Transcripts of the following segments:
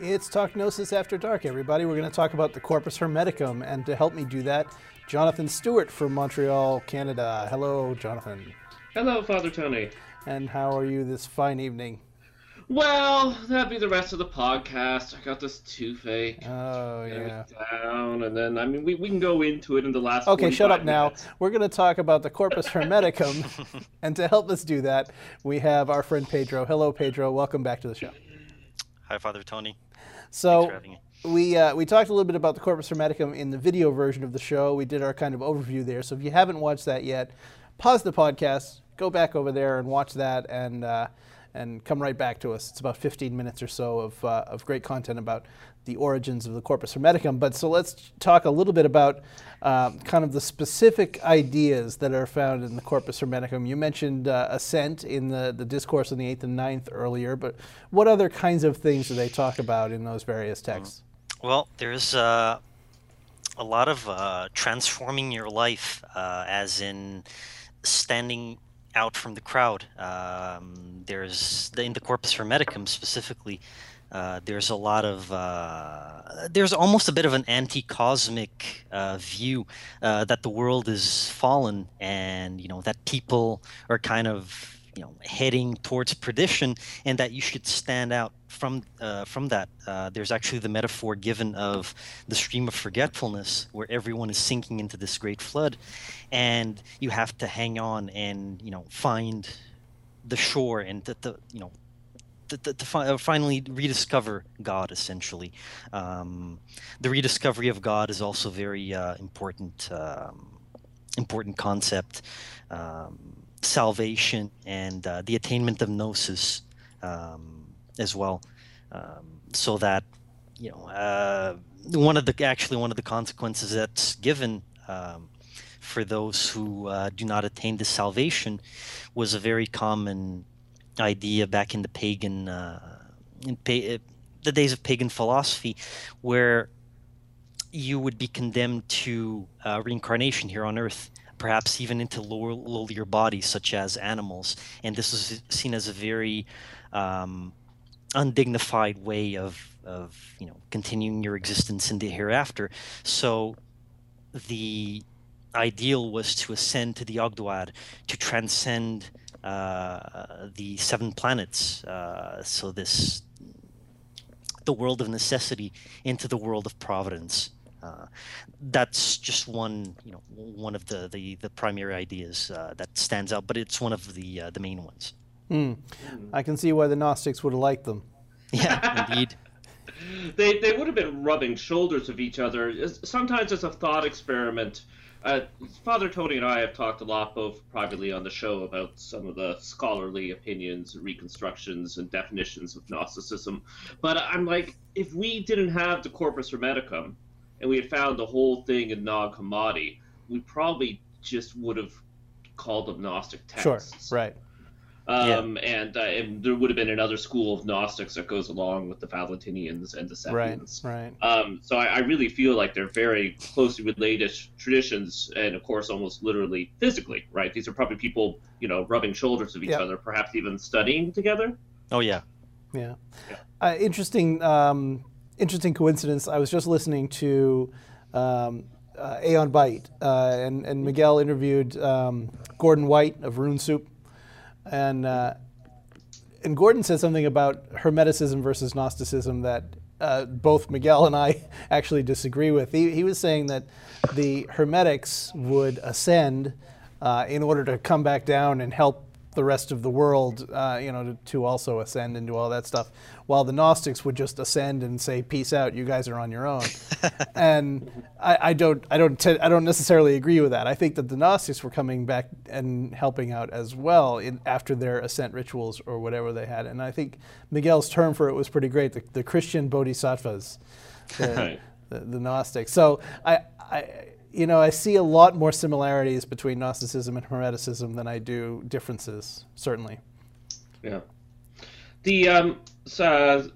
It's Talk Gnosis After Dark, everybody. We're going to talk about the Corpus Hermeticum, and to help me do that, Jonathan Stewart from Montreal, Canada. Hello, Jonathan. Hello, Father Tony. And how are you this fine evening? Well, that'd be the rest of the podcast. I got this toothache. Oh, yeah. Down, and then, I mean, we, we can go into it in the last Okay, shut up minutes. now. We're going to talk about the Corpus Hermeticum, and to help us do that, we have our friend Pedro. Hello, Pedro. Welcome back to the show. Hi, Father Tony. So, for having me. we uh, we talked a little bit about the Corpus Hermeticum in the video version of the show. We did our kind of overview there. So if you haven't watched that yet, pause the podcast, go back over there and watch that, and uh, and come right back to us. It's about 15 minutes or so of uh, of great content about the origins of the Corpus Hermeticum. But so let's talk a little bit about um, kind of the specific ideas that are found in the Corpus Hermeticum. You mentioned uh, ascent in the, the discourse on the 8th and 9th earlier, but what other kinds of things do they talk about in those various texts? Well, there's uh, a lot of uh, transforming your life, uh, as in standing out from the crowd. Um, there's in the Corpus Hermeticum specifically. Uh, there's a lot of uh, there's almost a bit of an anti-cosmic uh, view uh, that the world is fallen and you know that people are kind of you know heading towards perdition and that you should stand out from uh, from that uh, there's actually the metaphor given of the stream of forgetfulness where everyone is sinking into this great flood and you have to hang on and you know find the shore and the, the you know to, to, to fi- uh, finally rediscover God, essentially. Um, the rediscovery of God is also very uh, important, um, important concept. Um, salvation and uh, the attainment of gnosis um, as well, um, so that you know uh, one of the actually one of the consequences that's given. Um, for those who uh, do not attain this salvation, was a very common idea back in the pagan uh, in pa- uh, the days of pagan philosophy where you would be condemned to uh, reincarnation here on earth perhaps even into lower, lowlier bodies such as animals and this was seen as a very um, undignified way of of you know continuing your existence in the hereafter so the ideal was to ascend to the Ogdoad to transcend uh, the seven planets. Uh, so this, the world of necessity into the world of providence. Uh, that's just one, you know, one of the the, the primary ideas uh, that stands out, but it's one of the uh, the main ones. Hmm. I can see why the Gnostics would have liked them. Yeah, indeed. They, they would have been rubbing shoulders with each other. Sometimes as a thought experiment. Uh, Father Tony and I have talked a lot, both privately on the show, about some of the scholarly opinions, reconstructions, and definitions of Gnosticism. But I'm like, if we didn't have the Corpus Hermeticum, and we had found the whole thing in Nag Hammadi, we probably just would have called them Gnostic texts. Sure, right. Um, and, uh, and there would have been another school of Gnostics that goes along with the Valentinians and the Right, Sethians. right. Um, so I, I really feel like they're very closely related traditions, and of course, almost literally physically, right? These are probably people, you know, rubbing shoulders with each Yeah. other, perhaps even studying together. Oh yeah. Yeah. Yeah. Uh, interesting, um, interesting coincidence. I was just listening to um, uh, Aeon Byte, uh, and, and Miguel interviewed um, Gordon White of Rune Soup, and uh, and Gordon said something about Hermeticism versus Gnosticism that uh, both Miguel and I actually disagree with. He, he was saying that the Hermetics would ascend uh, in order to come back down and help the rest of the world, uh, you know, to, to also ascend and do all that stuff, while the Gnostics would just ascend and say, "Peace out, you guys are on your own." and I, I don't, I don't, te- I don't necessarily agree with that. I think that the Gnostics were coming back and helping out as well in, after their ascent rituals or whatever they had. And I think Miguel's term for it was pretty great: the, the Christian bodhisattvas, the, Right. the, the Gnostics. So I, I, you know, I see a lot more similarities between Gnosticism and Hermeticism than I do differences. Certainly. Yeah. The um, so,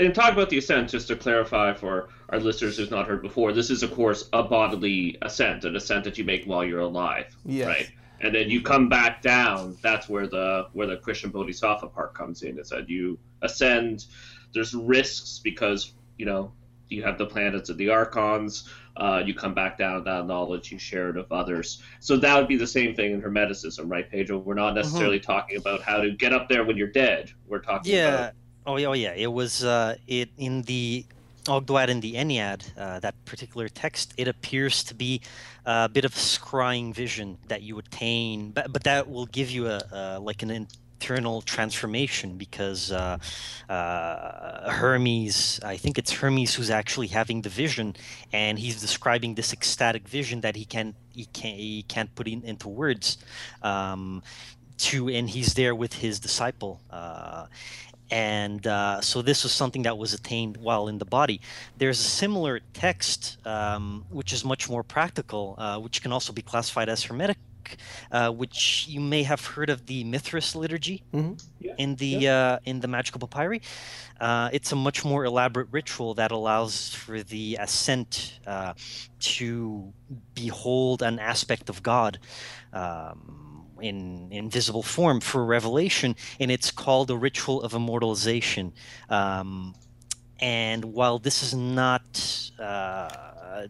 and talk about the ascent, just to clarify for our listeners who've not heard before, this is of course a bodily ascent, an ascent that you make while you're alive, Yes. right? And then you come back down. That's where the where the Christian Bodhisattva part comes in. Is that you ascend there's risks because you know you have the planets of the archons. Uh, you come back down that knowledge you shared of others. So that would be the same thing in Hermeticism, right, Pedro? We're not necessarily mm-hmm. talking about how to get up there when you're dead. We're talking yeah. about Oh yeah, oh yeah. It was uh, it in the Ogdoad in the Ennead, uh, that particular text, it appears to be a bit of scrying vision that you attain, but, but that will give you a, a like an internal transformation because uh, uh, Hermes, I think it's Hermes who's actually having the vision, and he's describing this ecstatic vision that he can he can't he can't put in, into words. Um, to and he's there with his disciple uh, and uh, so this was something that was attained while in the body. There's a similar text, um, which is much more practical, uh, which can also be classified as hermetic, uh, which you may have heard of the Mithras liturgy mm-hmm. yeah. in the yeah. Uh, in the magical papyri. Uh, it's a much more elaborate ritual that allows for the ascent uh, to behold an aspect of God. Um, in invisible form for revelation, and it's called the ritual of immortalization. Um, and while this is not uh,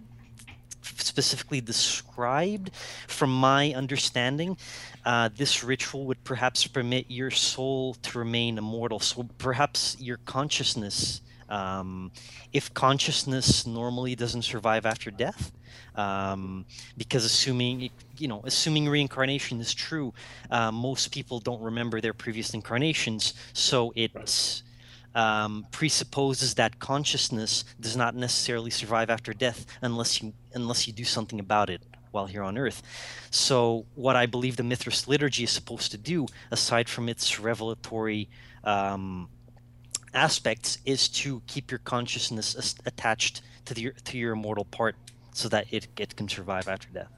specifically described, from my understanding, uh, this ritual would perhaps permit your soul to remain immortal. So perhaps your consciousness, um, if consciousness normally doesn't survive after death, um, because assuming you know assuming reincarnation is true uh, most people don't remember their previous incarnations so it um, presupposes that consciousness does not necessarily survive after death unless you unless you do something about it while here on earth so what i believe the mithras liturgy is supposed to do aside from its revelatory um, aspects is to keep your consciousness attached to the to your immortal part so that it, it can survive after death.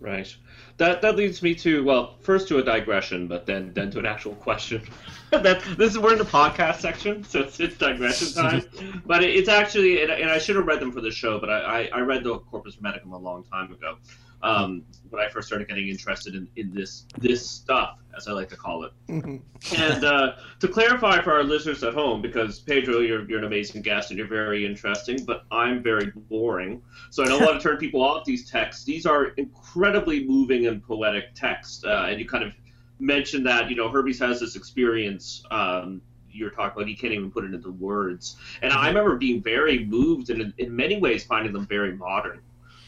Right. That that leads me to well, first to a digression, but then then to an actual question. that this is we're in the podcast section, so it's, it's digression time. but it, it's actually, and, and, I should have read them for the show, but I, I, I read the Corpus Hermeticum a long time ago um, when I first started getting interested in, in this this stuff, as I like to call it. Mm-hmm. and uh, to clarify for our listeners at home, because Pedro, you're, you're an amazing guest and you're very interesting, but I'm very boring. So I don't want to turn people off these texts. These are incredibly moving and poetic texts, uh, and you kind of mentioned that you know Hermes has this experience. Um, you're talking about he can't even put it into words, and I mm-hmm. remember being very moved and in, in many ways finding them very modern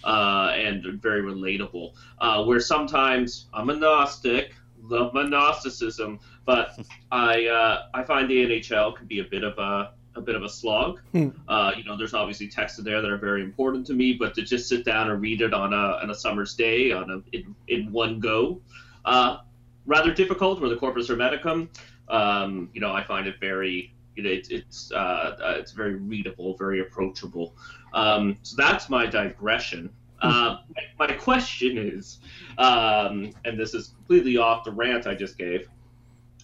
uh, and very relatable. Uh, where sometimes I'm a Gnostic, love my Gnosticism, but I uh, I find the NHL can be a bit of a a bit of a slog. Hmm. Uh, you know, there's obviously texts in there that are very important to me, but to just sit down and read it on a on a summer's day on a in, in one go, uh, rather difficult. Where the Corpus Hermeticum, um, you know, I find it very you know, it, it's uh, uh, it's very readable, very approachable. Um, so that's my digression. Uh, my, question is, um, and this is completely off the rant I just gave.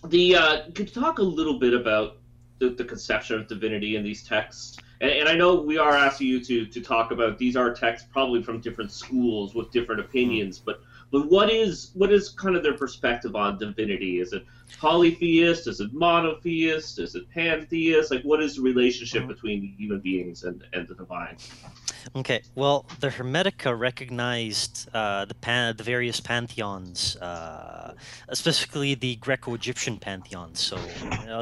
The uh, could you talk a little bit about the, the conception of divinity in these texts? And, and, I know we are asking you to to talk about these are texts probably from different schools with different opinions, but but what is what is kind of their perspective on divinity? Is it polytheist? Is it monotheist? Is it pantheist? Like, what is the relationship mm-hmm. between human beings and, and the divine? Okay, well, the Hermetica recognized uh, the pan- the various pantheons, uh, specifically the Greco-Egyptian pantheon. So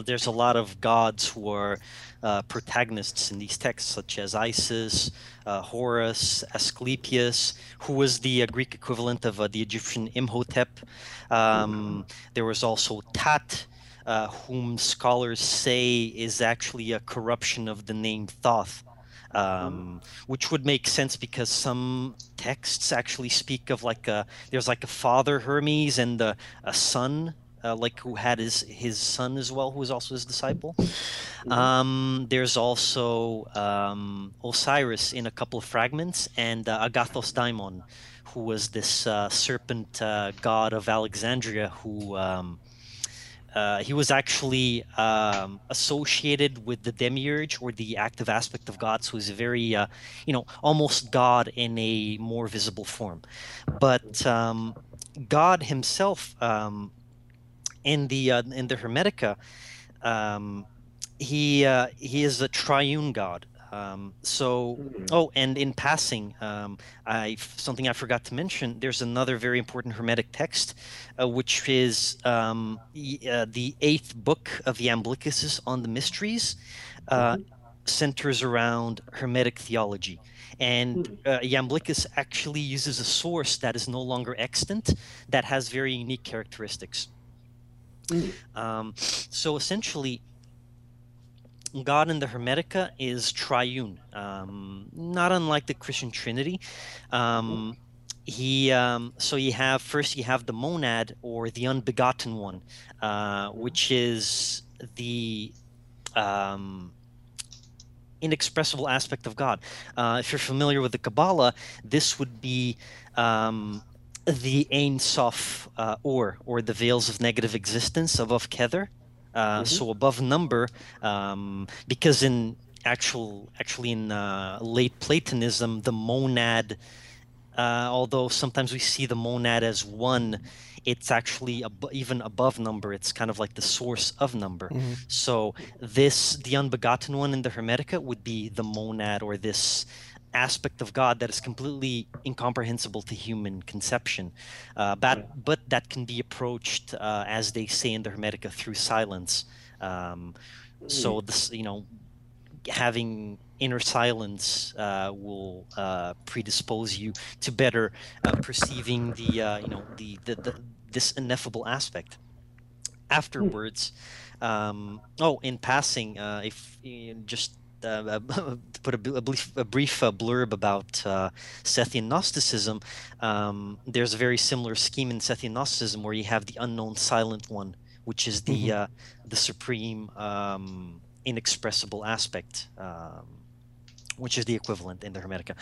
there's a lot of gods who are uh, protagonists in these texts, such as Isis, uh, Horus, Asclepius, who was the uh, Greek equivalent of uh, the Egyptian Imhotep. Um, there was also Tat, whom scholars say is actually a corruption of the name Thoth. Um, which would make sense because some texts actually speak of like a there's like a father Hermes and a, a son uh, like who had his his son as well, who was also his disciple. Mm-hmm. Um, there's also um, Osiris in a couple of fragments, and uh, Agathos Daimon, who was this uh, serpent uh, god of Alexandria, who um, uh, he was actually um, associated with the demiurge or the active aspect of God, so he's a very, uh, you know, almost God in a more visible form. But um, God himself um, in the uh, in the Hermetica, um, he uh, he is a triune God. Um, so, Hmm. oh, and in passing, um, I something I forgot to mention. There's another very important Hermetic text, uh, which is um, uh, the eighth book of Iamblichus on the mysteries. Uh, Centers around Hermetic theology, and Hmm. uh, Iamblichus actually uses a source that is no longer extant, that has very unique characteristics. Hmm. Um, so essentially, God in the Hermetica is triune, um, not unlike the Christian Trinity. Um, he um, so you have first you have the monad or the unbegotten one, uh, which is the um, inexpressible aspect of God. Uh, if you're familiar with the Kabbalah, this would be um, the Ein Sof uh, or or the veils of negative existence above Kether. Uh, Mhm. So above number, um, because in actual actually in uh, late Platonism, the monad, uh, although sometimes we see the monad as one, it's actually ab- even above number. It's kind of like the source of number. Mhm. So this, the unbegotten one in the Hermetica, would be the monad or this aspect of God that is completely incomprehensible to human conception, uh, but but that can be approached, uh, as they say in the Hermetica, through silence. Um, so this, you know, having inner silence uh, will uh, predispose you to better uh, perceiving the uh, you know the, the, the this ineffable aspect. Afterwards um, oh in passing uh, if you just uh, to put a, a brief, a brief uh, blurb about uh, Sethian Gnosticism, um, there's a very similar scheme in Sethian Gnosticism where you have the unknown silent one, which is the Mhm. uh, the supreme um, inexpressible aspect, um, which is the equivalent in the Hermetica.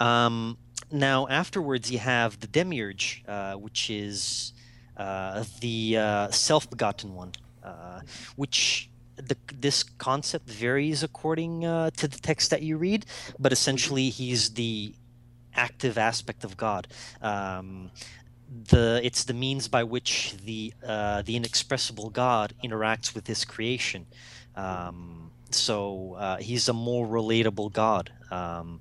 Um, now, afterwards, you have the Demiurge, uh, which is uh, the uh, self-begotten one, uh, which the, this concept varies according uh, to the text that you read, but essentially he's the active aspect of God. Um, the it's the means by which the uh, the inexpressible God interacts with His creation. Um, so uh, he's a more relatable God. Um,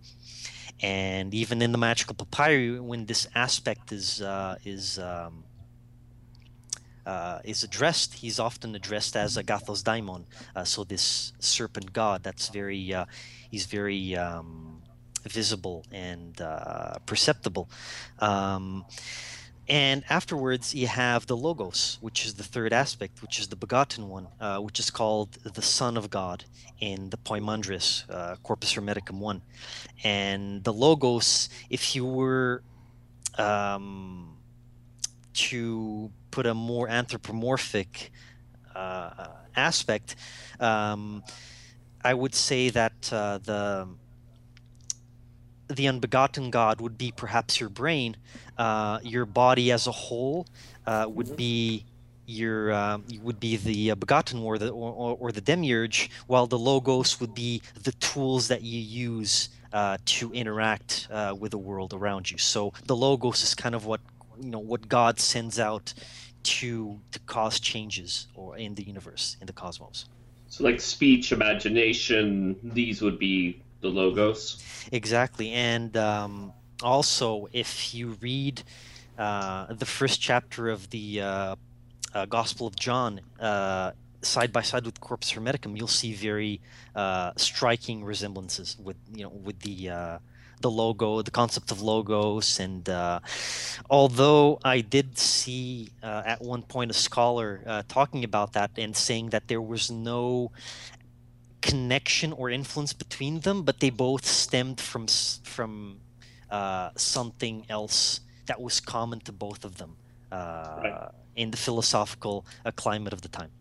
and even in the magical papyri, when this aspect is uh, is um, uh, is addressed, he's often addressed as Agathos daimon. Uh, so this serpent god that's very, uh, he's very um, visible and uh, perceptible. Um, and afterwards, you have the Logos, which is the third aspect, which is the begotten one, uh, which is called the Son of God in the Poimandres, uh, Corpus Hermeticum 1. And the Logos, if you were um, to put a more anthropomorphic uh, aspect, um, I would say that uh, the the unbegotten God would be perhaps your brain, uh, your body as a whole uh, would Mhm. be your um, would be the uh, begotten or the or, or, or the demiurge, while the logos would be the tools that you use uh, to interact uh, with the world around you. So the logos is kind of what you know what God sends out to to cause changes or in the universe in the cosmos. So, like speech, imagination, these would be the logos. Exactly, and um, also if you read uh, the first chapter of the uh, uh, Gospel of John uh, side by side with Corpus Hermeticum, you'll see very uh, striking resemblances with you know with the uh, the logo, the concept of logos, and uh, although I did see uh, at one point a scholar uh, talking about that and saying that there was no connection or influence between them, but they both stemmed from from uh, something else that was common to both of them uh, Right. in the philosophical uh, climate of the time.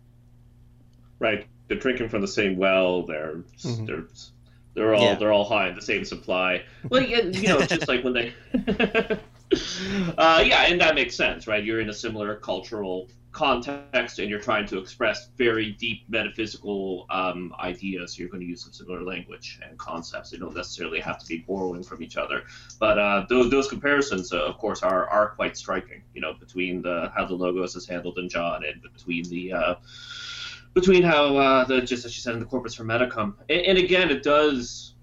Right. They're drinking from the same well. They're Mhm. they're they're all Yeah. they're all high in the same supply. Well, yeah, you know, just like when they. uh, yeah, and that makes sense, right? You're in a similar cultural context, and you're trying to express very deep metaphysical um, ideas. You're going to use some similar language and concepts. They don't necessarily have to be borrowing from each other, but uh, those those comparisons, uh, of course, are are quite striking. You know, between the how the logos is handled in John and between the uh, between how uh, the just as you said in the corpus hermeticum, and, and again, it does.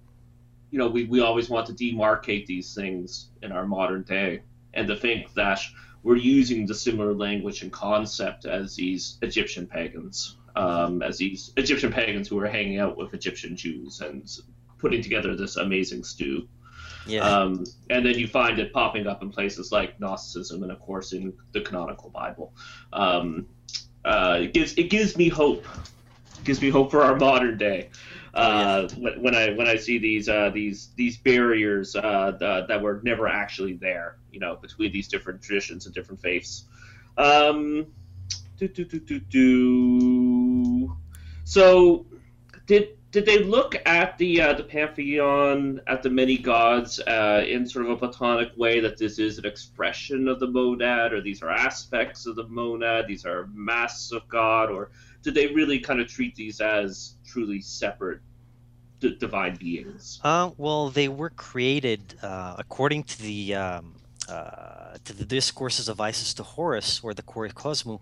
You know, we, we always want to demarcate these things in our modern day, and to think that we're using the similar language and concept as these Egyptian pagans, um, as these Egyptian pagans who were hanging out with Egyptian Jews and putting together this amazing stew. Yeah. Um, and then you find it popping up in places like Gnosticism and, of course, in the canonical Bible. Um, uh, it gives it gives me hope. It gives me hope for our modern day. Uh, when, when I when I see these uh, these these barriers uh, the, that were never actually there, you know, between these different traditions and different faiths. Um, do, do, do, do, do. So, did did they look at the uh, the pantheon, at the many gods, uh, in sort of a Platonic way that this is an expression of the monad, or these are aspects of the monad, these are masks of God, or did they really kind of treat these as truly separate d- divine beings? Uh, well, they were created uh, according to the um, uh, to the discourses of Isis to Horus or the Kore Cosmu,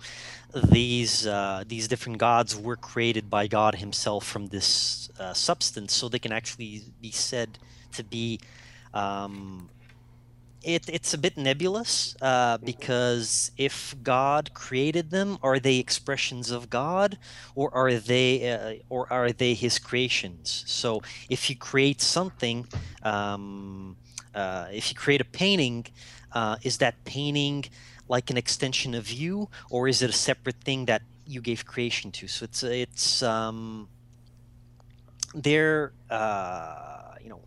these uh, these different gods were created by God Himself from this uh, substance, so they can actually be said to be. Um, it, it's a bit nebulous uh, because if God created them, are they expressions of God, or are they uh, or are they His creations? So if you create something, um, uh, if you create a painting, uh, is that painting like an extension of you, or is it a separate thing that you gave creation to? So it's it's um, they're uh, you know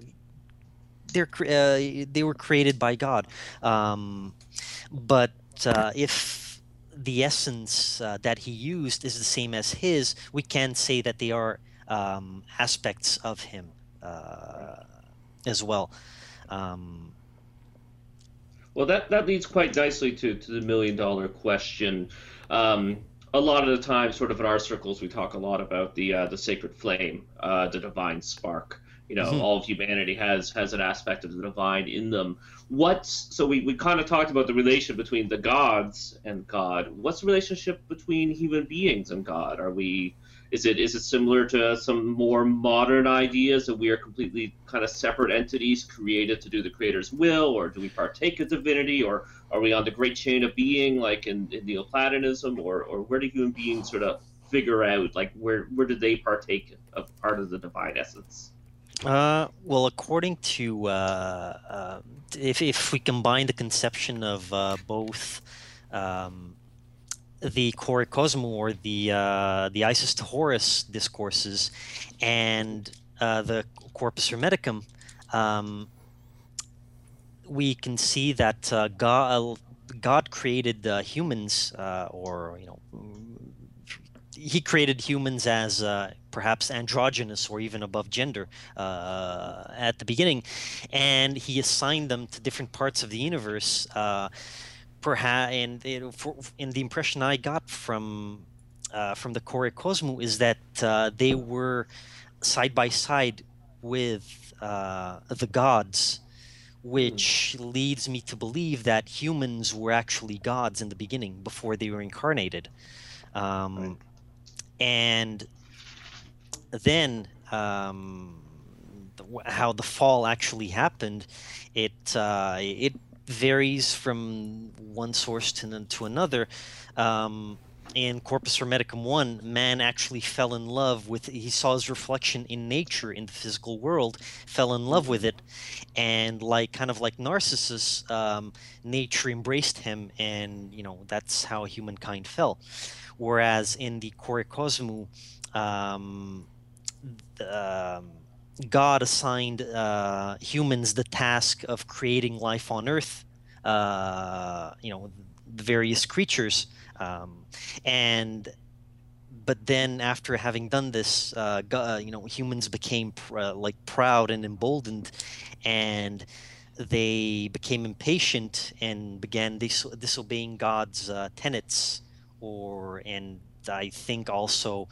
they're uh, they were created by God, um, but uh, if the essence uh, that He used is the same as His, we can say that they are um, aspects of Him uh, as well. Um, well, that, that leads quite nicely to, to the million dollar question. Um, a lot of the time, sort of in our circles, we talk a lot about the uh, the sacred flame, uh, the divine spark. You know, mm-hmm. all of humanity has has an aspect of the divine in them. What's so we, we kind of talked about the relation between the gods and God. What's the relationship between human beings and God? Are we is it is it similar to some more modern ideas that we are completely kind of separate entities created to do the creator's will, or do we partake of divinity, or are we on the great chain of being like in, in Neoplatonism, or or where do human beings sort of figure out like where where do they partake of part of the divine essence? Uh, well, according to uh, uh, if if we combine the conception of uh, both um, the Kore Cosmu or the uh, the Isis to Horus discourses and uh, the Corpus Hermeticum, um, we can see that uh, God, God created uh, humans, uh, or you know, He created humans as uh, perhaps androgynous or even above gender at the beginning, and He assigned them to different parts of the universe perhaps and it, for, and the impression I got from uh, from the Kore Cosmu is that uh, they were side by side with uh, the gods, which mm. leads me to believe that humans were actually gods in the beginning before they were incarnated, um, right. and then. Um, how the fall actually happened, it uh, it varies from one source to, to another. Um, in Corpus Hermeticum 1, man actually fell in love with, he saw his reflection in nature, in the physical world, fell in love with it. And like, kind of like Narcissus, um, nature embraced him, and, you know, that's how humankind fell. Whereas in the Kore Cosmu, um, the, um, God assigned uh, humans the task of creating life on Earth, uh, you know, the various creatures, um, and but then after having done this, uh, God, you know, humans became pr- uh, like proud and emboldened, and they became impatient and began dis- disobeying God's uh, tenets, or and I think also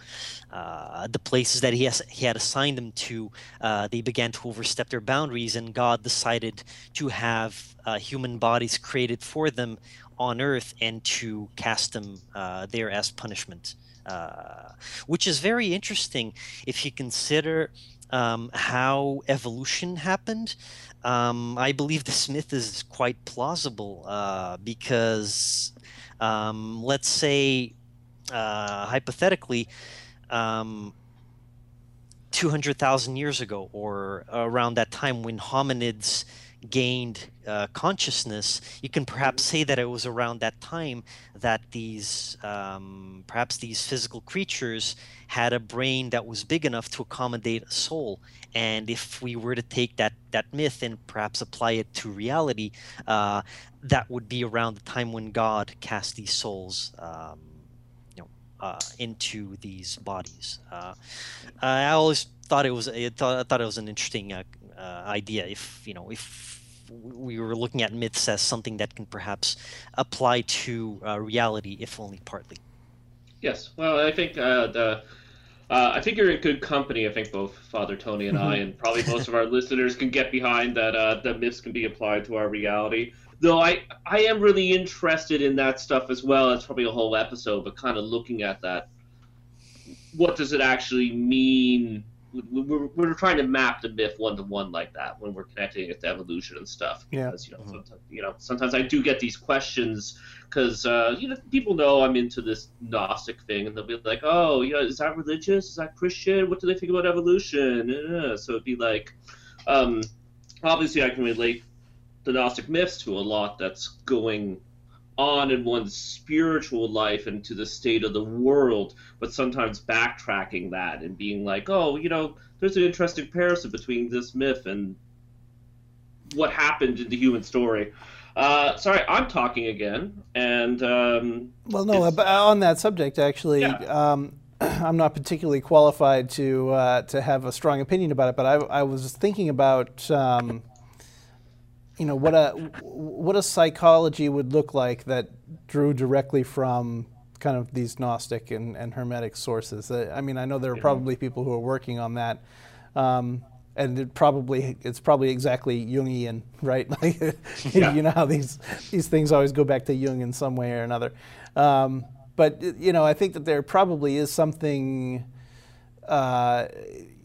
uh, the places that he has he had assigned them to, uh, they began to overstep their boundaries, and God decided to have uh, human bodies created for them on Earth and to cast them uh, there as punishment. uh, which is very interesting if you consider um, how evolution happened. Um, I believe this myth is quite plausible uh, because, um, let's say, uh, hypothetically, um, 200,000 years ago, or around that time when hominids gained uh, consciousness, you can perhaps say that it was around that time that these, um, perhaps these physical creatures had a brain that was big enough to accommodate a soul. And if we were to take that that myth and perhaps apply it to reality, uh, that would be around the time when God cast these souls. Um, uh, into these bodies. Uh, I always thought it was I thought, I thought it was an interesting uh, uh, idea. If you know if we were looking at myths as something that can perhaps apply to uh, reality, if only partly. Yes, well, I think uh, the. Uh, I think you're in good company. I think both Father Tony and I, and probably most of our listeners, can get behind that. Uh, the myths can be applied to our reality. Though I, I am really interested in that stuff as well. It's probably a whole episode, but kind of looking at that. What does it actually mean we're, we're trying to map the myth one to one like that when we're connecting it to evolution and stuff. Yeah. Because, you know, mm-hmm. sometimes, you know, sometimes I do get these questions because uh, you know people know I'm into this Gnostic thing, and they'll be like, "Oh, you know, is that religious? Is that Christian? What do they think about evolution?" So it'd be like, um, obviously, I can relate the Gnostic myths to a lot that's going on in one's spiritual life and to the state of the world, but sometimes backtracking that and being like, oh, you know, there's an interesting comparison between this myth and what happened in the human story. Uh, sorry, I'm talking again, and um, well, no, on that subject, actually, yeah. um, I'm not particularly qualified to uh, to have a strong opinion about it, but I, I was thinking about. Um, you know what a what a psychology would look like that drew directly from kind of these Gnostic and, and Hermetic sources. Uh, I mean, I know there are probably people who are working on that, um, and it probably it's probably exactly Jungian, right? Like, yeah. you know how these these things always go back to Jung in some way or another. Um, but you know, I think that there probably is something, uh,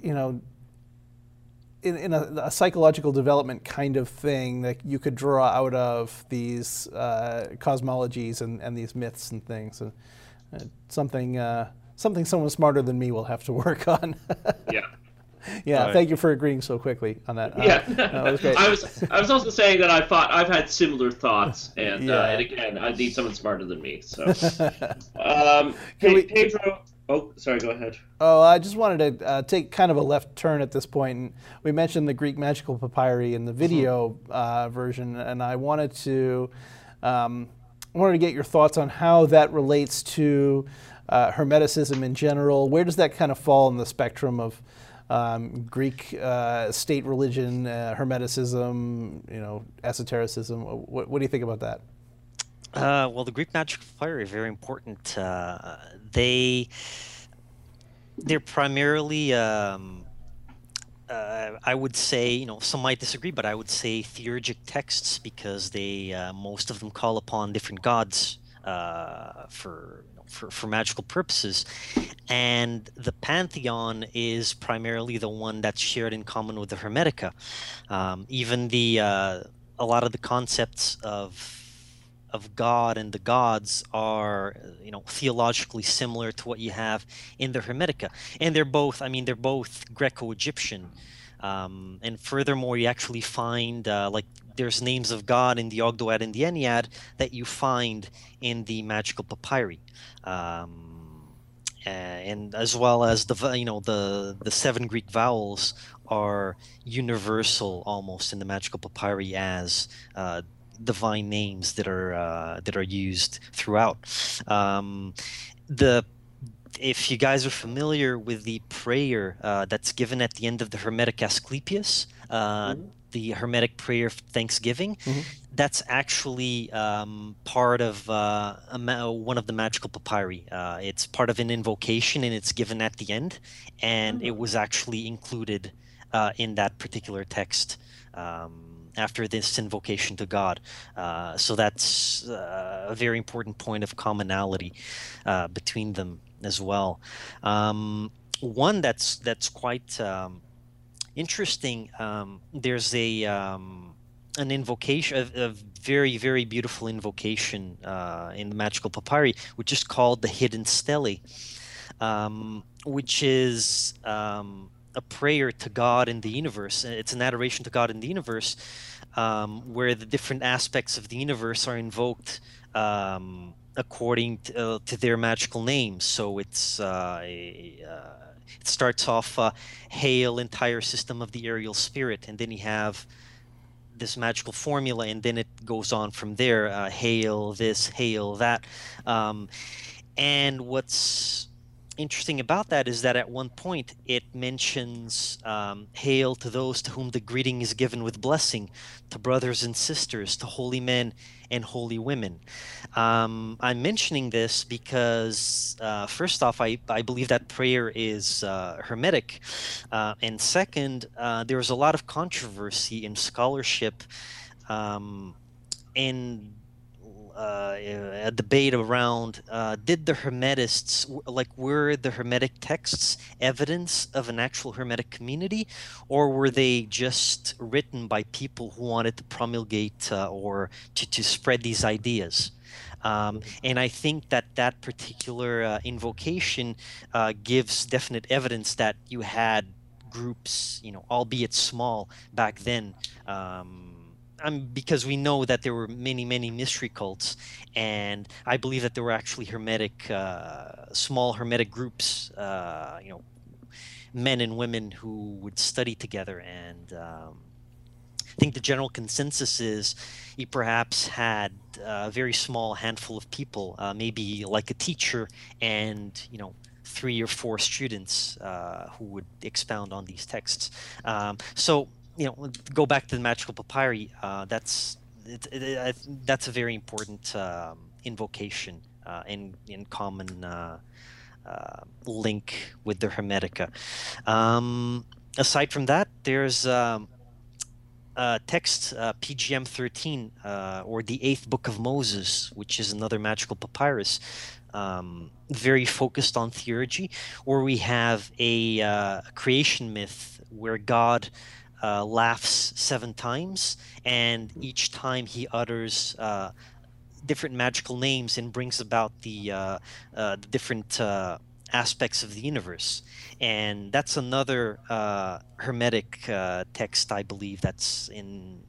you know, in, in a, a, psychological development kind of thing that you could draw out of these uh, cosmologies and, and these myths and things. Uh, something, uh, something someone smarter than me will have to work on. yeah. Yeah, right. thank you for agreeing so quickly on that. Uh, yeah, that was I was I was also saying that I thought I've had similar thoughts, and, uh, yeah. and again, I need someone smarter than me. So, um, we, Pedro, Oh, sorry. Go ahead. Oh, I just wanted to uh, take kind of a left turn at this point. And we mentioned the Greek magical papyri in the mm-hmm. video mm-hmm. uh, version, and I wanted to um, wanted to get your thoughts on how that relates to uh, Hermeticism in general. Where does that kind of fall in the spectrum of um, Greek uh, state religion, uh, Hermeticism, you know, esotericism? What, what do you think about that? Uh, well, the Greek magic papyri are very important. Uh, they they're primarily, um, uh, I would say, you know, some might disagree, but I would say theurgic texts because they uh, most of them call upon different gods uh, for for, for magical purposes. And the Pantheon is primarily the one that's shared in common with the Hermetica. Um, even the uh, a lot of the concepts of of God and the gods are, you know, theologically similar to what you have in the Hermetica, and they're both. I mean, they're both Greco-Egyptian, um, and furthermore, you actually find uh, like there's names of God in the Ogdoad and the Ennead that you find in the magical papyri. Um, and as well as the you know the the seven Greek vowels are universal almost in the magical papyri as uh, divine names that are uh, that are used throughout. Um, the if you guys are familiar with the prayer uh, that's given at the end of the Hermetic Asclepius, uh, mm-hmm. the Hermetic prayer of Thanksgiving, mm-hmm. that's actually um, part of uh, ma- one of the magical papyri. Uh, it's part of an invocation and it's given at the end, and mm-hmm. it was actually included uh, in that particular text. Um, after this invocation to God. Uh, so that's uh, a very important point of commonality uh, between them. as well. Um, one that's that's quite um, interesting. Um, there's a um, an invocation, a, a, very very beautiful invocation uh, in the magical papyri, which is called the Hidden Stele, um, which is um, a prayer to God in the universe. It's an adoration to God in the universe, um, where the different aspects of the universe are invoked um, according to, uh, to, their magical names. So it's uh, a, uh, it starts off uh, hail entire system of the aerial spirit, and then you have this magical formula, and then it goes on from there. Uh, hail this, hail that, um, and what's interesting about that is that at one point it mentions um, hail to those to whom the greeting is given with blessing to brothers and sisters to holy men and holy women. Um, i'm mentioning this because uh, first off I, I believe that prayer is uh, hermetic. Uh, and second uh, there's a lot of controversy in scholarship um, and a debate around uh, did the Hermetists, like, were the Hermetic texts evidence of an actual Hermetic community, or were they just written by people who wanted to promulgate uh, or to, to spread these ideas? Um, and I think that that particular uh, invocation uh, gives definite evidence that you had groups, you know, albeit small back then. Um, um, because we know that there were many, many mystery cults, and I believe that there were actually hermetic, uh, small hermetic groups, uh, you know, men and women who would study together. And um, I think the general consensus is he perhaps had a very small handful of people, uh, maybe like a teacher, and you know, three or four students uh, who would expound on these texts. Um, so you know, go back to the magical papyri. Uh, that's it, it, it, that's a very important um, invocation uh, in in common uh, uh link with the Hermetica. Um, aside from that, there's um, text uh, PGM 13 uh, or the Eighth Book of Moses, which is another magical papyrus. Um, very focused on theurgy, where we have a creation myth where God uh, laughs seven times, and each time he utters uh, different magical names and brings about the, uh, uh the different uh, aspects of the universe. And that's another uh, Hermetic text, I believe, that's in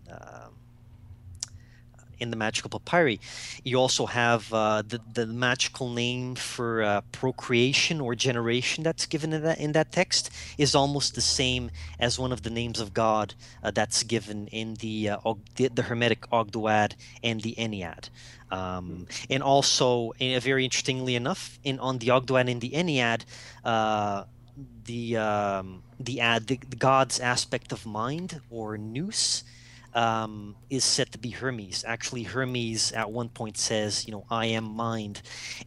in the magical papyri. You also have uh, the the magical name for uh, procreation or generation that's given in that in that text is almost the same as one of the names of God uh, that's given in the, uh, the, the Hermetic Ogdoad and the Ennead. Um, and also, eh, very interestingly enough, in on the Ogdoad and the Ennead, uh, the um, the ad the, the God's aspect of mind or nous um, is said to be Hermes. Actually, Hermes at one point says, you know, I am mind.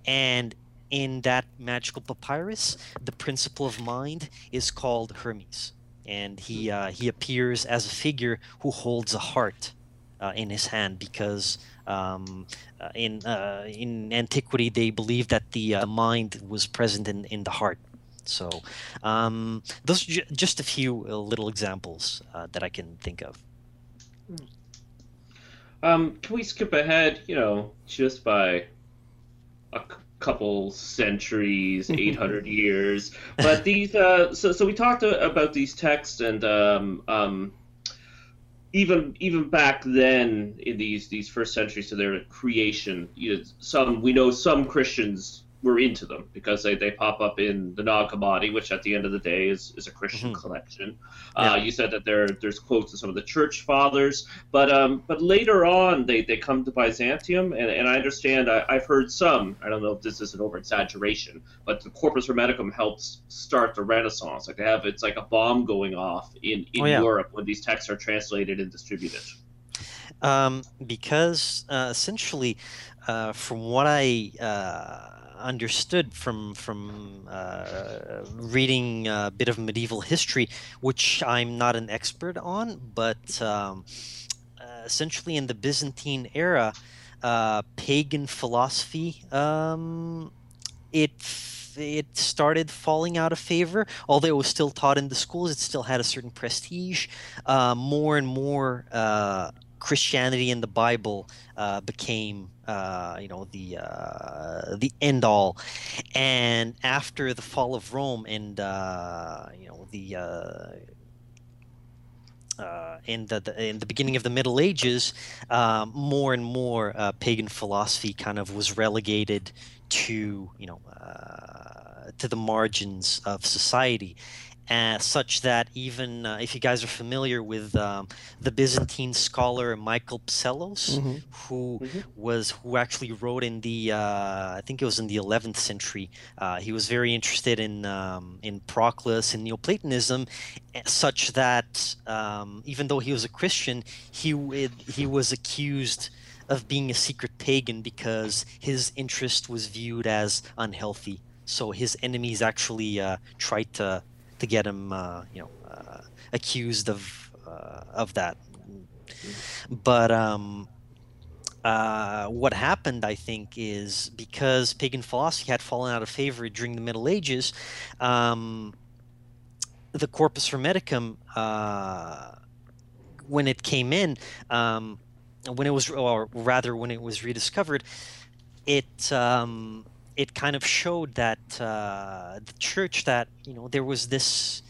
And in that magical papyrus, the principle of mind is called Hermes. And he, uh, he appears as a figure who holds a heart uh, in his hand because um, uh, in, uh, in antiquity they believed that the uh, mind was present in, in the heart. So, um, those are ju- just a few uh, little examples that I can think of. Um, can we skip ahead, you know, just by a c- couple centuries, 800 years? But these, uh, so, so we talked about these texts and, um, um, even even back then in these these first centuries of their creation, you know, some we know some Christians we're into them because they, they pop up in the Nag Hammadi, which at the end of the day is, is a Christian mm-hmm. collection. Yeah. Uh, you said that there there's quotes of some of the church fathers, but um, but later on they, they come to Byzantium, and, and I understand I, have heard some. I don't know if this is an over exaggeration, but the Corpus Hermeticum helps start the Renaissance. Like they have it's like a bomb going off in in oh, yeah. Europe when these texts are translated and distributed. Um, because uh, essentially, uh, from what I uh, understood from from uh, reading a bit of medieval history, which I'm not an expert on, but um, uh, essentially in the Byzantine era, uh, pagan philosophy um, it it started falling out of favor. Although it was still taught in the schools, it still had a certain prestige. Uh, more and more uh, Christianity and the Bible uh, became, uh, you know, the uh, the end all. And after the fall of Rome and uh, you know the uh, in the, the, in the beginning of the Middle Ages, um, more and more uh, pagan philosophy kind of was relegated to you know uh, to the margins of society, uh, such that even uh, if you guys are familiar with um, the Byzantine scholar Michael Psellos, mm-hmm. who mm-hmm. was who actually wrote in the uh, I think it was in the 11th century. Uh, he was very interested in um, in Proclus and Neoplatonism, eh, such that um, even though he was a Christian, he he was accused of being a secret pagan because his interest was viewed as unhealthy. So his enemies actually uh, tried to to get him, uh, you know, uh, accused of uh, of that. But um, uh, what happened, I think, is because pagan philosophy had fallen out of favor during the Middle Ages, um, the Corpus Hermeticum, when it came in, um, when it was, or rather, when it was rediscovered, it um, it kind of showed that uh, the church that you know there was this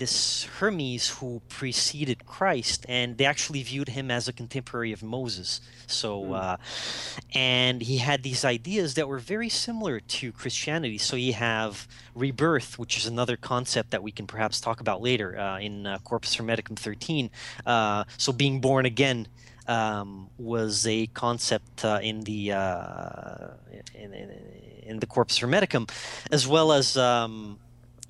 this Hermes who preceded Christ, and they actually viewed him as a contemporary of Moses. So, mm. uh, and he had these ideas that were very similar to Christianity. So you have rebirth, which is another concept that we can perhaps talk about later uh, in uh, Corpus Hermeticum 13. Uh, so being born again um, was a concept uh, in the uh, in, in, in, the Corpus Hermeticum, as well as um,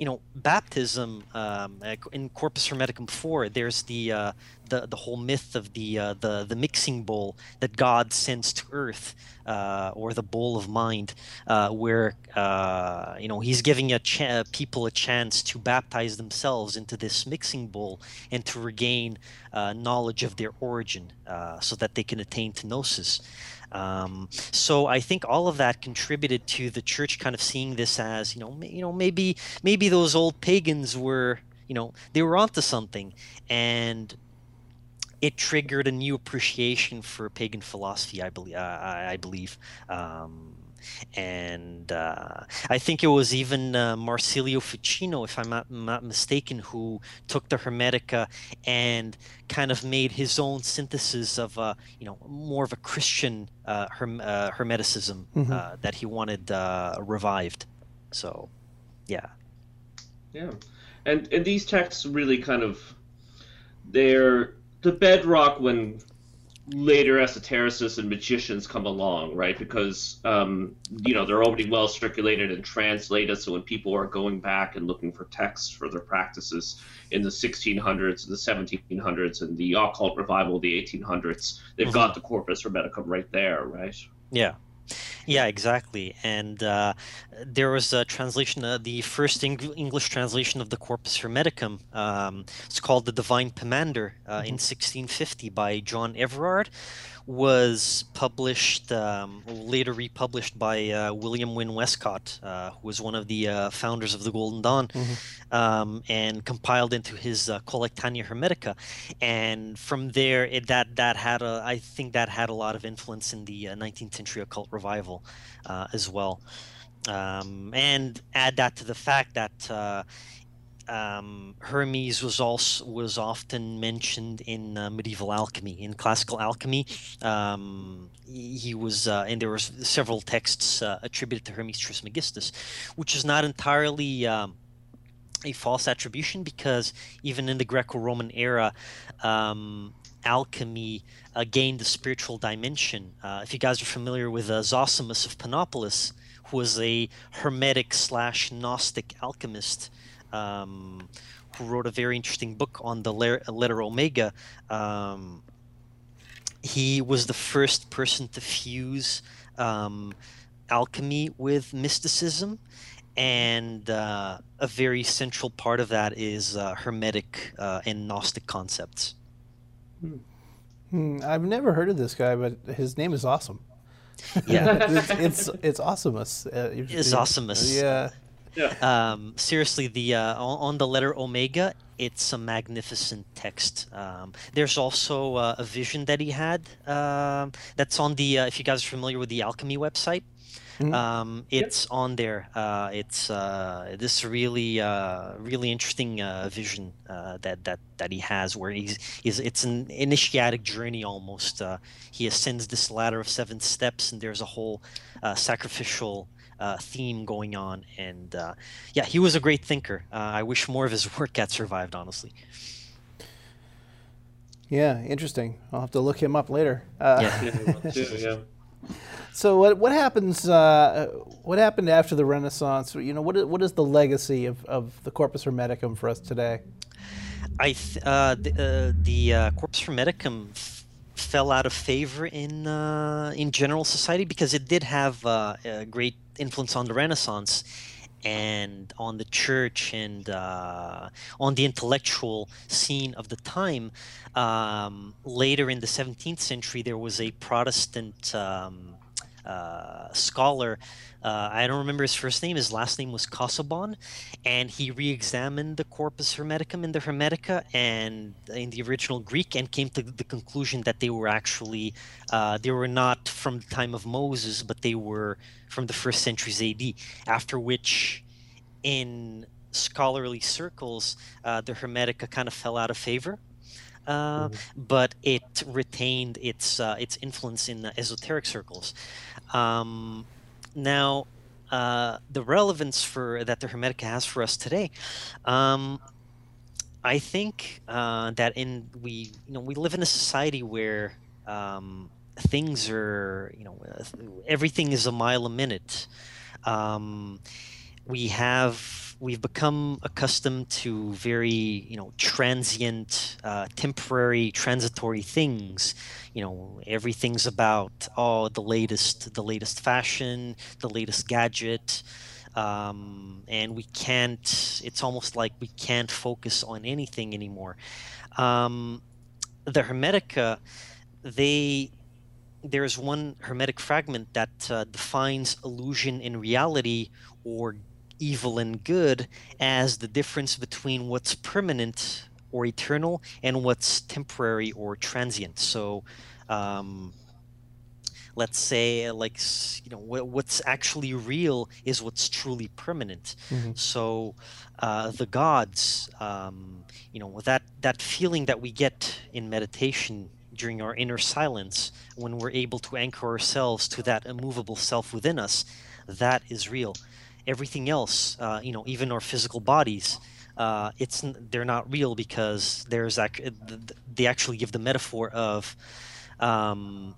you know baptism um, in Corpus Hermeticum four. There's the uh, the the whole myth of the uh, the the mixing bowl that God sends to Earth, uh, or the bowl of mind, uh, where uh, you know He's giving a people a chance to baptize themselves into this mixing bowl and to regain uh, knowledge of their origin, so that they can attain to gnosis. Um, so I think all of that contributed to the church kind of seeing this as you know you know maybe maybe those old pagans were you know they were onto something and it triggered a new appreciation for pagan philosophy. I believe. I believe. Um, and uh, I think it was even uh, Marsilio Ficino, if I'm not, not, mistaken, who took the Hermetica and kind of made his own synthesis of, uh, you know, more of a Christian uh, herm- uh, Hermeticism mm-hmm. Uh, that he wanted revived. So, yeah. Yeah, and and these texts really kind of they're the bedrock when later esotericists and magicians come along, right? Because um, you know they're already well circulated and translated. So when people are going back and looking for texts for their practices in the 1600s, the 1700s, and the occult revival of the 1800s, they've mm-hmm. got the corpus hermeticum right there, right? Yeah. Yeah, exactly. And uh, there was a translation, uh, the first Eng- English translation of the Corpus Hermeticum. Um, it's called The Divine Pomander uh, in 1650 mm-hmm. by John Everard, was published, um, later republished by uh, William Wynne Westcott, uh, who was one of the uh, founders of the Golden Dawn, mm-hmm. um, and compiled into his uh, Collectanea Hermetica. And from there, it, that that had a, I think that had a lot of influence in the 19th uh, century occult revival uh, as well. Um, and add that to the fact that um, Hermes was also was often mentioned in uh, medieval alchemy, in classical alchemy. Um, he was, uh, and there were several texts uh, attributed to Hermes Trismegistus, which is not entirely um, a false attribution because even in the Greco-Roman era, um, alchemy uh, gained a spiritual dimension. Uh, if you guys are familiar with uh, Zosimos of Panopolis, who was a Hermetic slash Gnostic alchemist um, who wrote a very interesting book on the letter Omega. Um, he was the first person to fuse um, alchemy with mysticism, and uh, a very central part of that is uh, Hermetic uh, and Gnostic concepts. Hmm. Hmm. I've never heard of this guy, but his name is awesome. Yeah, it's, it's it's awesomeness. Uh, it's awesomeness. Yeah. Yeah. Um, seriously, the uh, on, the letter Omega, it's a magnificent text. Um, there's also uh, a vision that he had um that's on the. Uh, if you guys are familiar with the Alchemy website, Mhm. um, it's on there. Uh, it's uh, this really, uh, really interesting uh, vision uh, that that that he has, where he's, he's it's an initiatic journey almost. Uh, he ascends this ladder of seven steps, and there's a whole uh, sacrificial. Uh, theme going on, and uh, yeah, he was a great thinker. Uh, I wish more of his work had survived, honestly. Yeah, interesting. I'll have to look him up later. Uh, Yeah. Yeah, well, too, yeah. So what what happens? Uh, what happened after the Renaissance? You know, what is, what is the legacy of, of the Corpus Hermeticum for us today? I th- uh, the uh, the uh, Corpus Hermeticum f- fell out of favor in uh, in general society because it did have uh, a great influence on the Renaissance and on the church and uh, on the intellectual scene of the time. Um, later in the 17th century, there was a Protestant um, uh, scholar. Uh, I don't remember his first name. His last name was Casaubon, and he re-examined the Corpus Hermeticum in the Hermetica and in the original Greek, and came to the conclusion that they were actually uh, they were not from the time of Moses, but they were from the first centuries AD. After which, in scholarly circles, uh, the Hermetica kind of fell out of favor. Uh, But it retained its uh, its influence in the esoteric circles. Um, now, uh, the relevance for that the Hermetica has for us today, um, I think uh, that in we you know we live in a society where um, things are you know everything is a mile a minute. Um, we have we've become accustomed to very you know transient uh, temporary transitory things. You know everything's about oh the latest the latest fashion the latest gadget. Um, and we can't it's almost like we can't focus on anything anymore. Um, the hermetica they there's one hermetic fragment that uh, defines illusion in reality or evil and good as the difference between what's permanent or eternal and what's temporary or transient. So, um, let's say, like you know, wha- what's actually real is what's truly permanent. Mhm. So, uh, the gods, um, you know, that that feeling that we get in meditation during our inner silence, when we're able to anchor ourselves to that immovable self within us, that is real everything else, uh, you know, even our physical bodies, uh, it's they're not real because there's ac- th- th- they actually give the metaphor of um,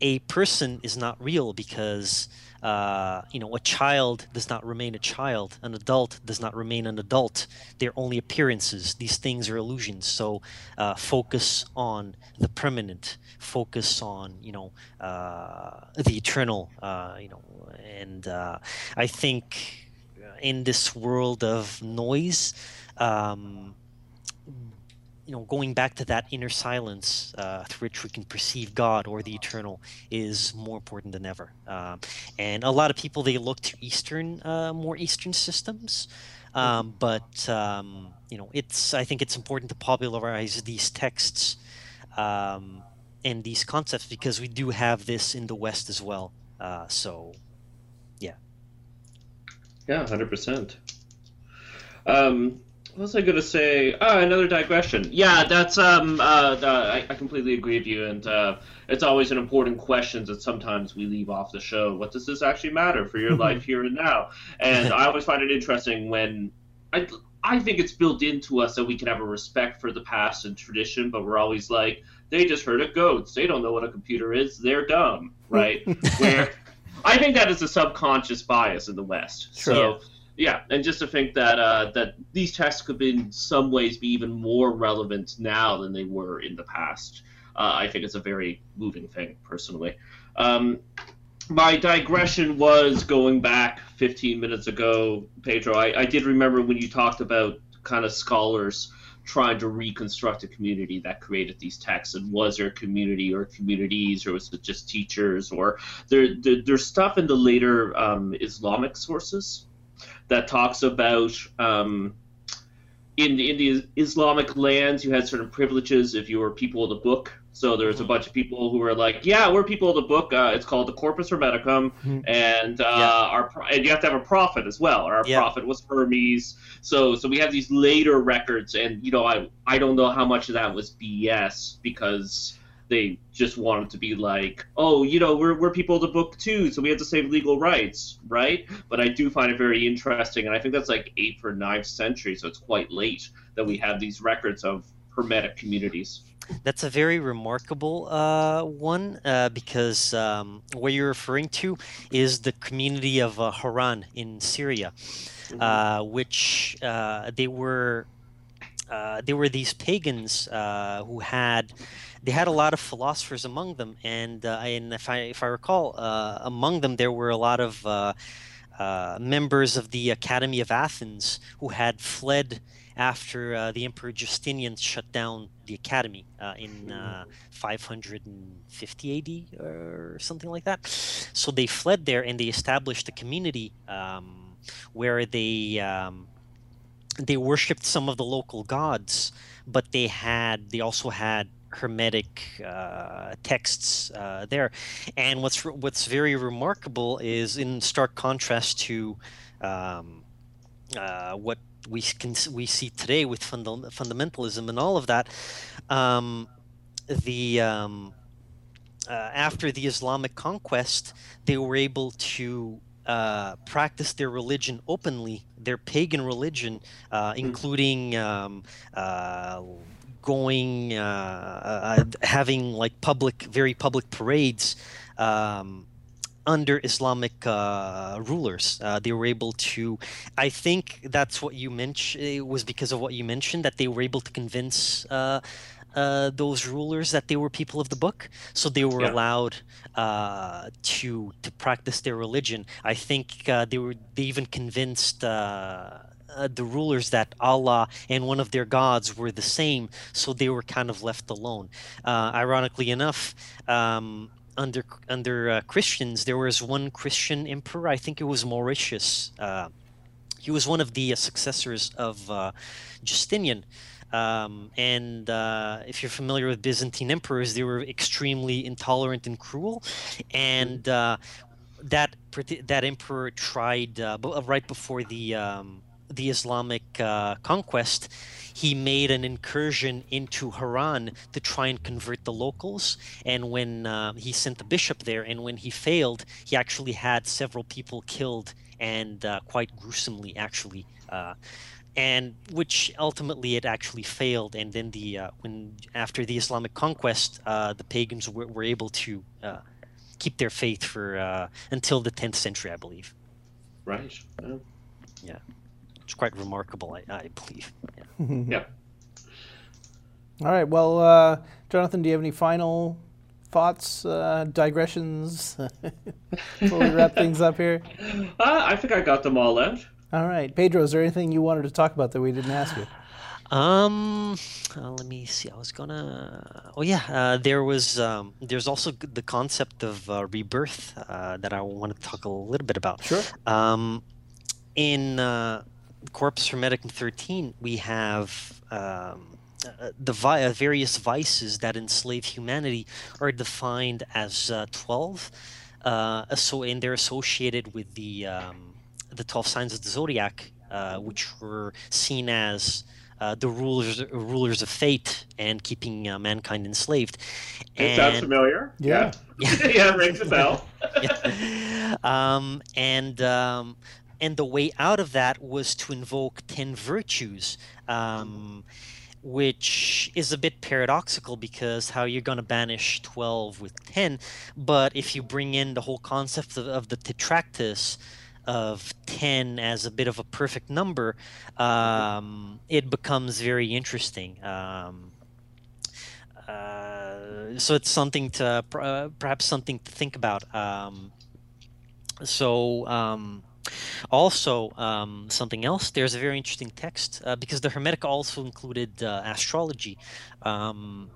a person is not real because uh, you know a child does not remain a child, an adult does not remain an adult. They're only appearances. These things are illusions. So uh, focus on the permanent. Focus on you know uh, the eternal. Uh, you know, and uh, I think in this world of noise. Um, you know, going back to that inner silence uh, through which we can perceive God or the eternal is more important than ever. Um, and a lot of people they look to Eastern, uh, more Eastern systems, um, but um, you know, it's I think it's important to popularize these texts um, and these concepts because we do have this in the West as well. Uh, so, yeah. Yeah, hundred percent. Um, what was I going to say? Ah, another digression. Yeah, that's um. Uh, the, I, I completely agree with you, and uh, it's always an important question that sometimes we leave off the show. What does this actually matter for your life here and now? And I always find it interesting when I. I think it's built into us that we can have a respect for the past and tradition, but we're always like, they just heard of goats. They don't know what a computer is. They're dumb, right? Where I think that is a subconscious bias in the West. Sure. So yeah, and just to think that uh, that these texts could in some ways be even more relevant now than they were in the past. Uh, I think it's a very moving thing, personally. Um, my digression was going back 15 minutes ago, Pedro. I, I did remember when you talked about kind of scholars trying to reconstruct a community that created these texts and was there a community or communities or was it just teachers or there, there there's stuff in the later um, islamic sources that talks about um, in the, in the Islamic lands you had certain privileges if you were people of the book. So there's a Mhm. bunch of people who were like, "Yeah, we're people of the book. Uh, it's called the Corpus Hermeticum, Mhm. and uh, Yeah. our and you have to have a prophet as well. Our Yeah. prophet was Hermes. So so we have these later records, and you know I I don't know how much of that was BS because they just wanted to be like, oh, you know, we're, we're people of the book too, so we have the same legal rights, right? But I do find it very interesting, and I think that's like 8th or ninth century, so it's quite late that we have these records of Hermetic communities. That's a very remarkable uh, one uh, because um, what you're referring to is the community of uh, Harran in Syria, uh, which uh, they were uh, they were these pagans uh, who had they had a lot of philosophers among them, and uh, and if I if I recall, uh, among them there were a lot of uh, uh, members of the Academy of Athens who had fled after uh, the Emperor Justinian shut down the academy uh, in uh, 550 AD or something like that. So they fled there and they established a community um, where they um, they worshipped some of the local gods, but they had they also had hermetic uh, texts uh, there. And what's what's very remarkable is in stark contrast to um, uh, what we can we see today with funda- fundamentalism and all of that. Um, the um, uh, after the Islamic conquest, they were able to uh, practice their religion openly, their pagan religion, uh, including um, uh, going, uh, uh, having like public, very public parades. Um, under Islamic uh, rulers, uh, they were able to. I think that's what you mentioned. It was because of what you mentioned that they were able to convince uh, uh, those rulers that they were people of the book, so they were Yeah. allowed uh, to to practice their religion. I think uh, they were they even convinced. Uh, the rulers that Allah and one of their gods were the same, so they were kind of left alone. Uh, ironically enough, um, under under uh, Christians, there was one Christian emperor. I think it was Mauritius. Uh, he was one of the uh, successors of uh, Justinian. Um, and uh, if you're familiar with Byzantine emperors, they were extremely intolerant and cruel. And uh, that that emperor tried uh, right before the um, the Islamic uh, conquest. He made an incursion into Harran to try and convert the locals. And when uh, he sent the bishop there, and when he failed, he actually had several people killed, and uh, quite gruesomely, actually. Uh, and which ultimately it actually failed. And then the uh, when after the Islamic conquest, uh, the pagans were, were able to uh, keep their faith for uh, until the 10th century, I believe. Right. Yeah. It's quite remarkable, I, I believe. Yeah. yeah. All right. Well, uh, Jonathan, do you have any final thoughts, uh, digressions before we wrap things up here? Uh, I think I got them all out. All right, Pedro. Is there anything you wanted to talk about that we didn't ask you? Um, uh, let me see. I was gonna. Oh yeah, uh, there was. Um, there's also the concept of uh, rebirth uh, that I want to talk a little bit about. Sure. Um, in Corpus Hermeticum 13, we have um, uh, the vi- uh, various vices that enslave humanity are defined as uh, 12. Uh, so, and they're associated with the um, the 12 signs of the zodiac, uh, which were seen as uh, the rulers rulers of fate and keeping uh, mankind enslaved. It sounds And- familiar. Yeah. Yeah. yeah, rings a bell. yeah. um, and um, and the way out of that was to invoke ten virtues, um, which is a bit paradoxical because how you're going to banish twelve with ten, but if you bring in the whole concept of, of the tetractys of 10 as a bit of a perfect number um, it becomes very interesting um, uh, so it's something to uh, perhaps something to think about. Um, so um, also um, something else. There's a very interesting text uh, because the Hermetic also included uh, astrology. Um,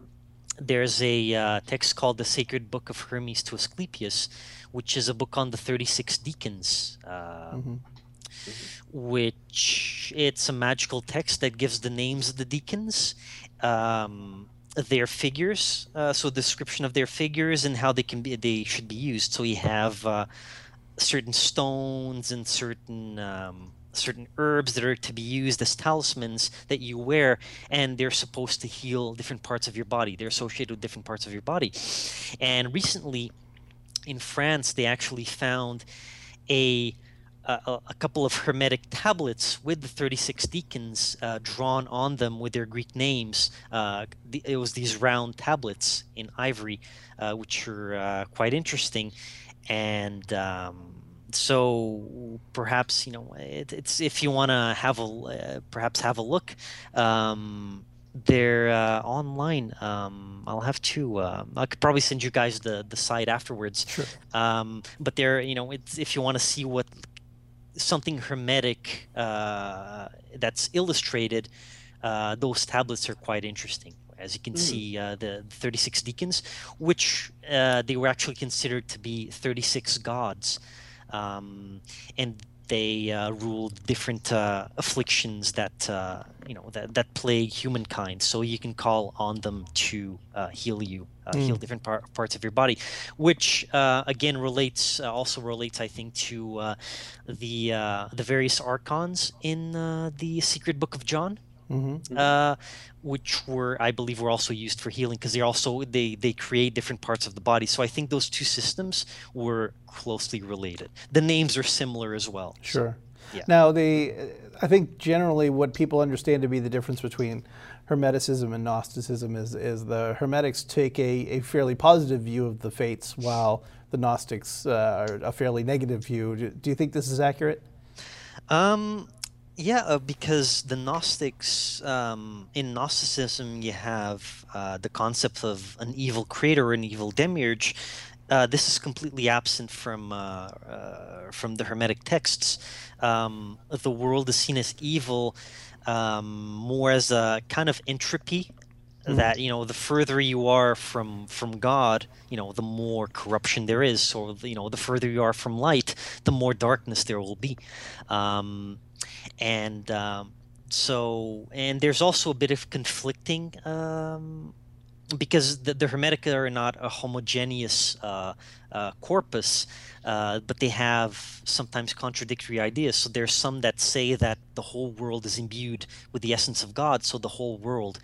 there's a uh, text called the Sacred Book of Hermes to Asclepius, which is a book on the 36 decans. Uh, Mhm. which it's a magical text that gives the names of the decans. Um, their figures, uh, so description of their figures and how they can be, they should be used. So we have uh, certain stones and certain um, certain herbs that are to be used as talismans that you wear, and they're supposed to heal different parts of your body. They're associated with different parts of your body. And recently, in France, they actually found a a, a, couple of hermetic tablets with the 36 decans uh, drawn on them with their Greek names. Uh, the, it was these round tablets in ivory, uh, which are uh, quite interesting. And um, so perhaps you know it, it's if you want to have a uh, perhaps have a look. Um, they're uh, online. Um, I'll have to. Uh, I could probably send you guys the the site afterwards. Sure. Um, but they're you know it's if you want to see what something hermetic uh, that's illustrated, uh, those tablets are quite interesting. As you can mm. see, uh, the 36 decans, which uh, they were actually considered to be 36 gods. Um, and they uh, ruled different uh, afflictions that uh, you know that, that plague humankind. So you can call on them to uh, heal you, mm. heal different par- parts of your body, which uh, again relates also relates, I think, to the the various archons in the Secret Book of John. Mm-hmm. Uh, which were I believe were also used for healing because they also they they create different parts of the body. So I think those two systems were closely related. The names are similar as well. Sure. So, yeah. Now the I think generally what people understand to be the difference between Hermeticism and Gnosticism is is the Hermetics take a, a fairly positive view of the fates while the Gnostics uh, are a fairly negative view. Do, do you think this is accurate? Um, yeah, uh, because the Gnostics, um, in Gnosticism, you have uh, the concept of an evil creator, an evil demiurge. Uh, this is completely absent from uh, uh, from the Hermetic texts. Um, the world is seen as evil, um, more as a kind of entropy. Mm. That you know, the further you are from from God, you know, the more corruption there is. So you know, the further you are from light, the more darkness there will be. Um, and um, so and there's also a bit of conflicting um, because the, the Hermetica are not a homogeneous uh, uh, corpus, uh, but they have sometimes contradictory ideas. So there's some that say that the whole world is imbued with the essence of God, so the whole world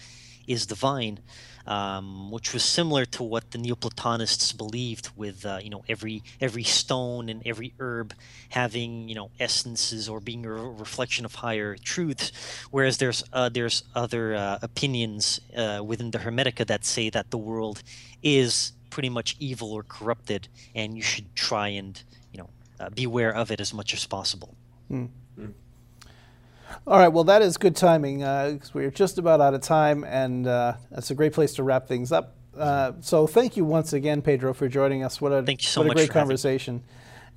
is divine um, which was similar to what the Neoplatonists believed, with uh, you know every every stone and every herb having you know essences or being a reflection of higher truths. Whereas there's uh, there's other uh, opinions uh, within the Hermetica that say that the world is pretty much evil or corrupted, and you should try and you know uh, beware of it as much as possible. Mm. All right, well, that is good timing because uh, we're just about out of time, and uh, that's a great place to wrap things up. Uh, so, thank you once again, Pedro, for joining us. What a, thank you so what much a great conversation.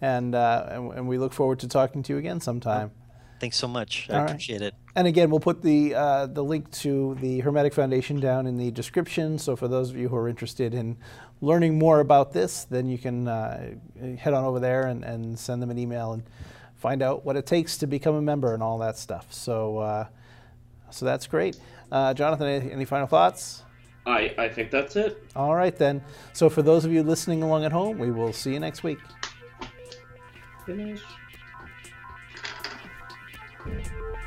And, uh, and, and, we look forward to talking to you again sometime. Thanks so much. I All appreciate right. it. And again, we'll put the, uh, the link to the Hermetic Foundation down in the description. So, for those of you who are interested in learning more about this, then you can uh, head on over there and, and send them an email. and find out what it takes to become a member and all that stuff. So, uh, so that's great. Uh, Jonathan, any, any, final thoughts? I, I think that's it. All right, then. So, for those of you listening along at home, we will see you next week. Finish.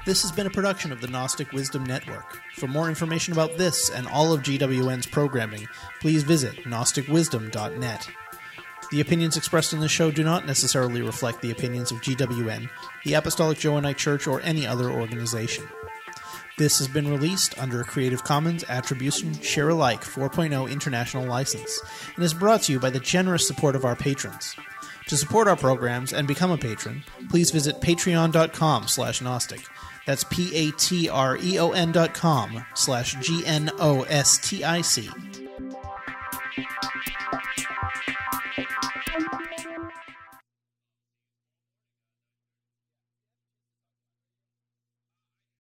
This has been a production of the Gnostic Wisdom Network. For more information about this and all of GWN's programming, please visit GnosticWisdom.net. The opinions expressed in this show do not necessarily reflect the opinions of GWN, the Apostolic Johannite Church, or any other organization. This has been released under a Creative Commons Attribution Share Alike 4.0 international license and is brought to you by the generous support of our patrons. To support our programs and become a patron, please visit patreon.com slash Gnostic. That's P-A-T-R-E-O-N dot com slash G-N-O-S-T-I-C. Thank you.